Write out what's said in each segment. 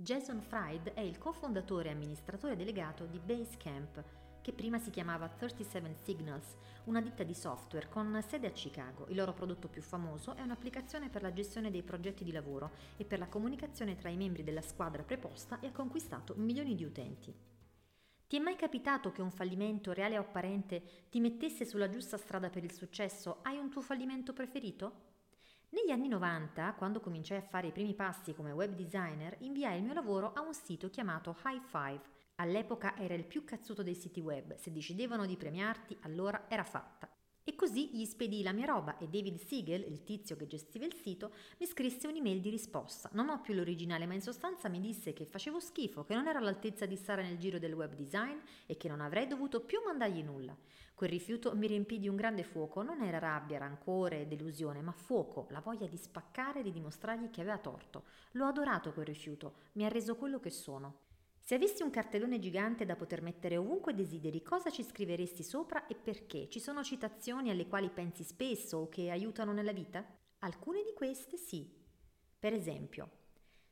Jason Fried è il cofondatore e amministratore delegato di Basecamp, che prima si chiamava 37 Signals, una ditta di software con sede a Chicago. Il loro prodotto più famoso è un'applicazione per la gestione dei progetti di lavoro e per la comunicazione tra i membri della squadra preposta e ha conquistato milioni di utenti. Ti è mai capitato che un fallimento, reale o apparente, ti mettesse sulla giusta strada per il successo? Hai un tuo fallimento preferito? Negli anni 90, quando cominciai a fare i primi passi come web designer, inviai il mio lavoro a un sito chiamato High Five. All'epoca era il più cazzuto dei siti web, se decidevano di premiarti allora era fatta. E così gli spedii la mia roba e David Siegel, il tizio che gestiva il sito, mi scrisse un'email di risposta. Non ho più l'originale, ma in sostanza mi disse che facevo schifo, che non ero all'altezza di stare nel giro del web design e che non avrei dovuto più mandargli nulla. Quel rifiuto mi riempì di un grande fuoco, non era rabbia, rancore delusione, ma fuoco, la voglia di spaccare e di dimostrargli che aveva torto. L'ho adorato quel rifiuto, mi ha reso quello che sono. Se avessi un cartellone gigante da poter mettere ovunque desideri, cosa ci scriveresti sopra e perché? Ci sono citazioni alle quali pensi spesso o che aiutano nella vita? Alcune di queste sì. Per esempio,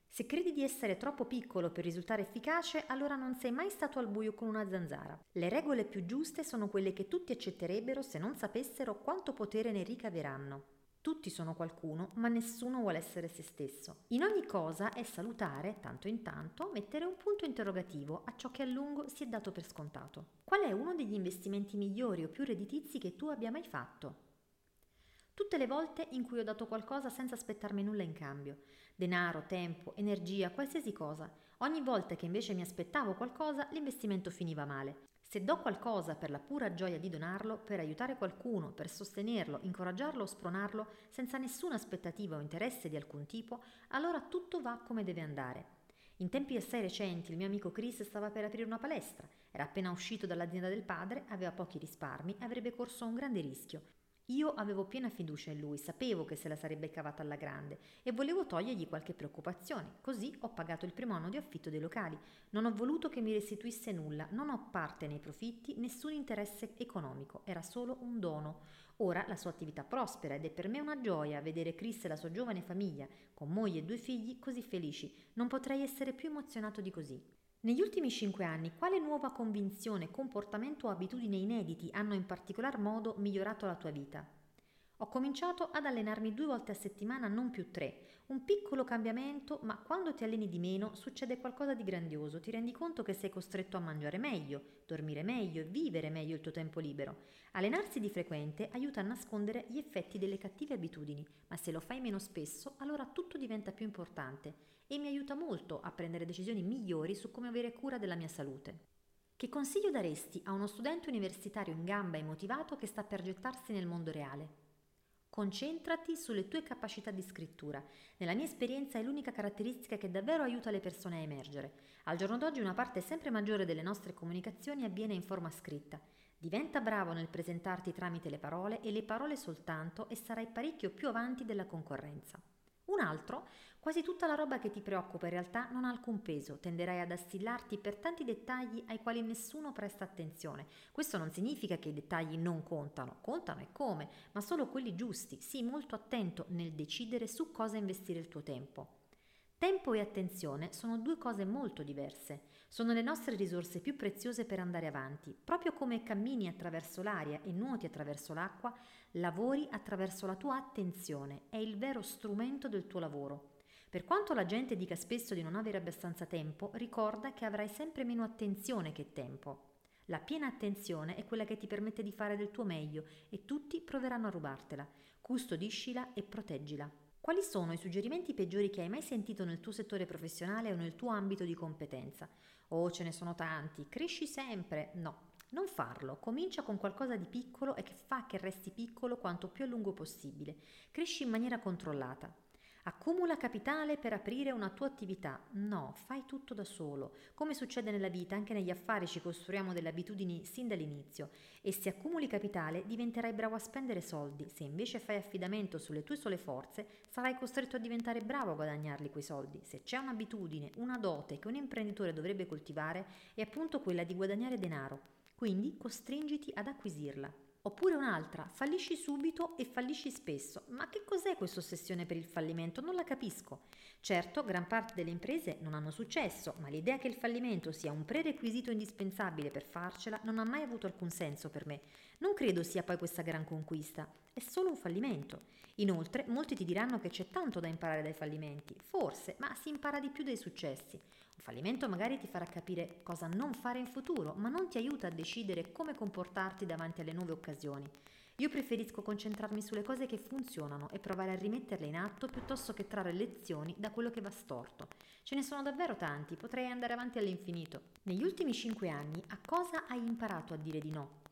se credi di essere troppo piccolo per risultare efficace, allora non sei mai stato al buio con una zanzara. Le regole più giuste sono quelle che tutti accetterebbero se non sapessero quanto potere ne ricaveranno. Tutti sono qualcuno, ma nessuno vuole essere se stesso. In ogni cosa è salutare, tanto in tanto, mettere un punto interrogativo a ciò che a lungo si è dato per scontato. Qual è uno degli investimenti migliori o più redditizi che tu abbia mai fatto? Tutte le volte in cui ho dato qualcosa senza aspettarmi nulla in cambio. Denaro, tempo, energia, qualsiasi cosa. Ogni volta che invece mi aspettavo qualcosa, l'investimento finiva male. Se do qualcosa per la pura gioia di donarlo, per aiutare qualcuno, per sostenerlo, incoraggiarlo o spronarlo, senza nessuna aspettativa o interesse di alcun tipo, allora tutto va come deve andare. In tempi assai recenti il mio amico Chris stava per aprire una palestra, era appena uscito dall'azienda del padre, aveva pochi risparmi e avrebbe corso un grande rischio. Io avevo piena fiducia in lui, sapevo che se la sarebbe cavata alla grande e volevo togliergli qualche preoccupazione. Così ho pagato il primo anno di affitto dei locali. Non ho voluto che mi restituisse nulla, non ho parte nei profitti, nessun interesse economico, era solo un dono. Ora la sua attività prospera ed è per me una gioia vedere Chris e la sua giovane famiglia, con moglie e due figli, così felici. Non potrei essere più emozionato di così. Negli ultimi cinque anni, quale nuova convinzione, comportamento o abitudine inediti hanno in particolar modo migliorato la tua vita? Ho cominciato ad allenarmi due volte a settimana, non più tre. Un piccolo cambiamento, ma quando ti alleni di meno succede qualcosa di grandioso. Ti rendi conto che sei costretto a mangiare meglio, dormire meglio e vivere meglio il tuo tempo libero. Allenarsi di frequente aiuta a nascondere gli effetti delle cattive abitudini, ma se lo fai meno spesso, allora tutto diventa più importante e mi aiuta molto a prendere decisioni migliori su come avere cura della mia salute. Che consiglio daresti a uno studente universitario in gamba e motivato che sta per gettarsi nel mondo reale? Concentrati sulle tue capacità di scrittura. Nella mia esperienza è l'unica caratteristica che davvero aiuta le persone a emergere. Al giorno d'oggi una parte sempre maggiore delle nostre comunicazioni avviene in forma scritta. Diventa bravo nel presentarti tramite le parole e le parole soltanto e sarai parecchio più avanti della concorrenza. Un altro, quasi tutta la roba che ti preoccupa in realtà non ha alcun peso, tenderai ad assillarti per tanti dettagli ai quali nessuno presta attenzione. Questo non significa che i dettagli non contano, contano e come, ma solo quelli giusti, sii molto attento nel decidere su cosa investire il tuo tempo. Tempo e attenzione sono due cose molto diverse. Sono le nostre risorse più preziose per andare avanti. Proprio come cammini attraverso l'aria e nuoti attraverso l'acqua, lavori attraverso la tua attenzione. È il vero strumento del tuo lavoro. Per quanto la gente dica spesso di non avere abbastanza tempo, ricorda che avrai sempre meno attenzione che tempo. La piena attenzione è quella che ti permette di fare del tuo meglio e tutti proveranno a rubartela. Custodiscila e proteggila. Quali sono i suggerimenti peggiori che hai mai sentito nel tuo settore professionale o nel tuo ambito di competenza? Oh, ce ne sono tanti, cresci sempre. No, non farlo, comincia con qualcosa di piccolo e che fa che resti piccolo quanto più a lungo possibile. Cresci in maniera controllata. Accumula capitale per aprire una tua attività. No, fai tutto da solo. Come succede nella vita, anche negli affari ci costruiamo delle abitudini sin dall'inizio e se accumuli capitale diventerai bravo a spendere soldi. Se invece fai affidamento sulle tue sole forze, sarai costretto a diventare bravo a guadagnarli quei soldi. Se c'è un'abitudine, una dote che un imprenditore dovrebbe coltivare, è appunto quella di guadagnare denaro. Quindi costringiti ad acquisirla. Oppure un'altra, fallisci subito e fallisci spesso. Ma che cos'è questa ossessione per il fallimento? Non la capisco. Certo, gran parte delle imprese non hanno successo, ma l'idea che il fallimento sia un prerequisito indispensabile per farcela non ha mai avuto alcun senso per me. Non credo sia poi questa gran conquista, è solo un fallimento. Inoltre, molti ti diranno che c'è tanto da imparare dai fallimenti. Forse, ma si impara di più dai successi. Un fallimento magari ti farà capire cosa non fare in futuro, ma non ti aiuta a decidere come comportarti davanti alle nuove occasioni. Io preferisco concentrarmi sulle cose che funzionano e provare a rimetterle in atto piuttosto che trarre lezioni da quello che va storto. Ce ne sono davvero tanti, potrei andare avanti all'infinito. Negli ultimi cinque anni a cosa hai imparato a dire di no?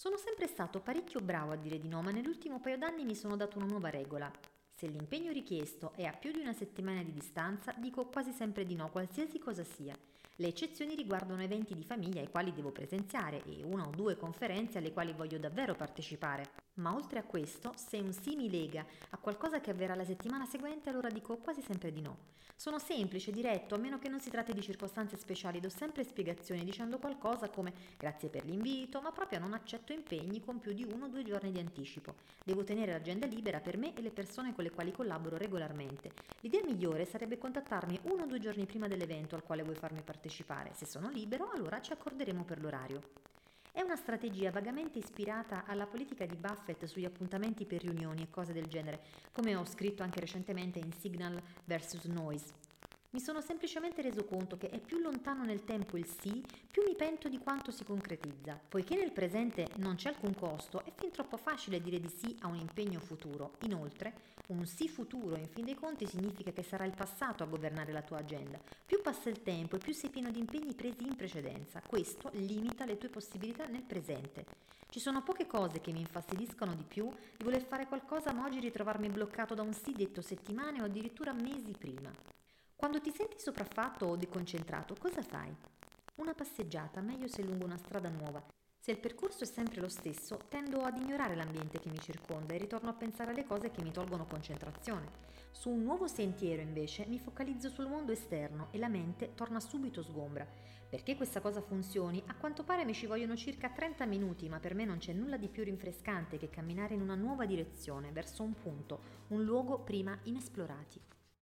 Sono sempre stato parecchio bravo a dire di no, ma nell'ultimo paio d'anni mi sono dato una nuova regola. Se l'impegno richiesto è a più di una settimana di distanza, dico quasi sempre di no, qualsiasi cosa sia. Le eccezioni riguardano eventi di famiglia ai quali devo presenziare e una o due conferenze alle quali voglio davvero partecipare. Ma oltre a questo, se un sì mi lega a qualcosa che avverrà la settimana seguente, allora dico quasi sempre di no. Sono semplice, diretto, a meno che non si tratti di circostanze speciali, do sempre spiegazioni dicendo qualcosa come grazie per l'invito, ma proprio non accetto impegni con più di uno o due giorni di anticipo. Devo tenere l'agenda libera per me e le persone con le quali collaboro regolarmente. L'idea migliore sarebbe contattarmi uno o due giorni prima dell'evento al quale vuoi farmi partecipare. Se sono libero, allora ci accorderemo per l'orario. È una strategia vagamente ispirata alla politica di Buffett sugli appuntamenti per riunioni e cose del genere, come ho scritto anche recentemente in Signal vs Noise. Mi sono semplicemente reso conto che è più lontano nel tempo il sì, più mi pento di quanto si concretizza. Poiché nel presente non c'è alcun costo, è fin troppo facile dire di sì a un impegno futuro. Inoltre, un sì futuro, in fin dei conti, significa che sarà il passato a governare la tua agenda. Più passa il tempo e più sei pieno di impegni presi in precedenza. Questo limita le tue possibilità nel presente. Ci sono poche cose che mi infastidiscono di più di voler fare qualcosa ma oggi ritrovarmi bloccato da un sì detto settimane o addirittura mesi prima. Quando ti senti sopraffatto o deconcentrato, cosa fai? Una passeggiata, meglio se lungo una strada nuova. Se il percorso è sempre lo stesso, tendo ad ignorare l'ambiente che mi circonda e ritorno a pensare alle cose che mi tolgono concentrazione. Su un nuovo sentiero, invece, mi focalizzo sul mondo esterno e la mente torna subito sgombra. Perché questa cosa funzioni, a quanto pare mi ci vogliono circa 30 minuti, ma per me non c'è nulla di più rinfrescante che camminare in una nuova direzione, verso un punto, un luogo prima inesplorati.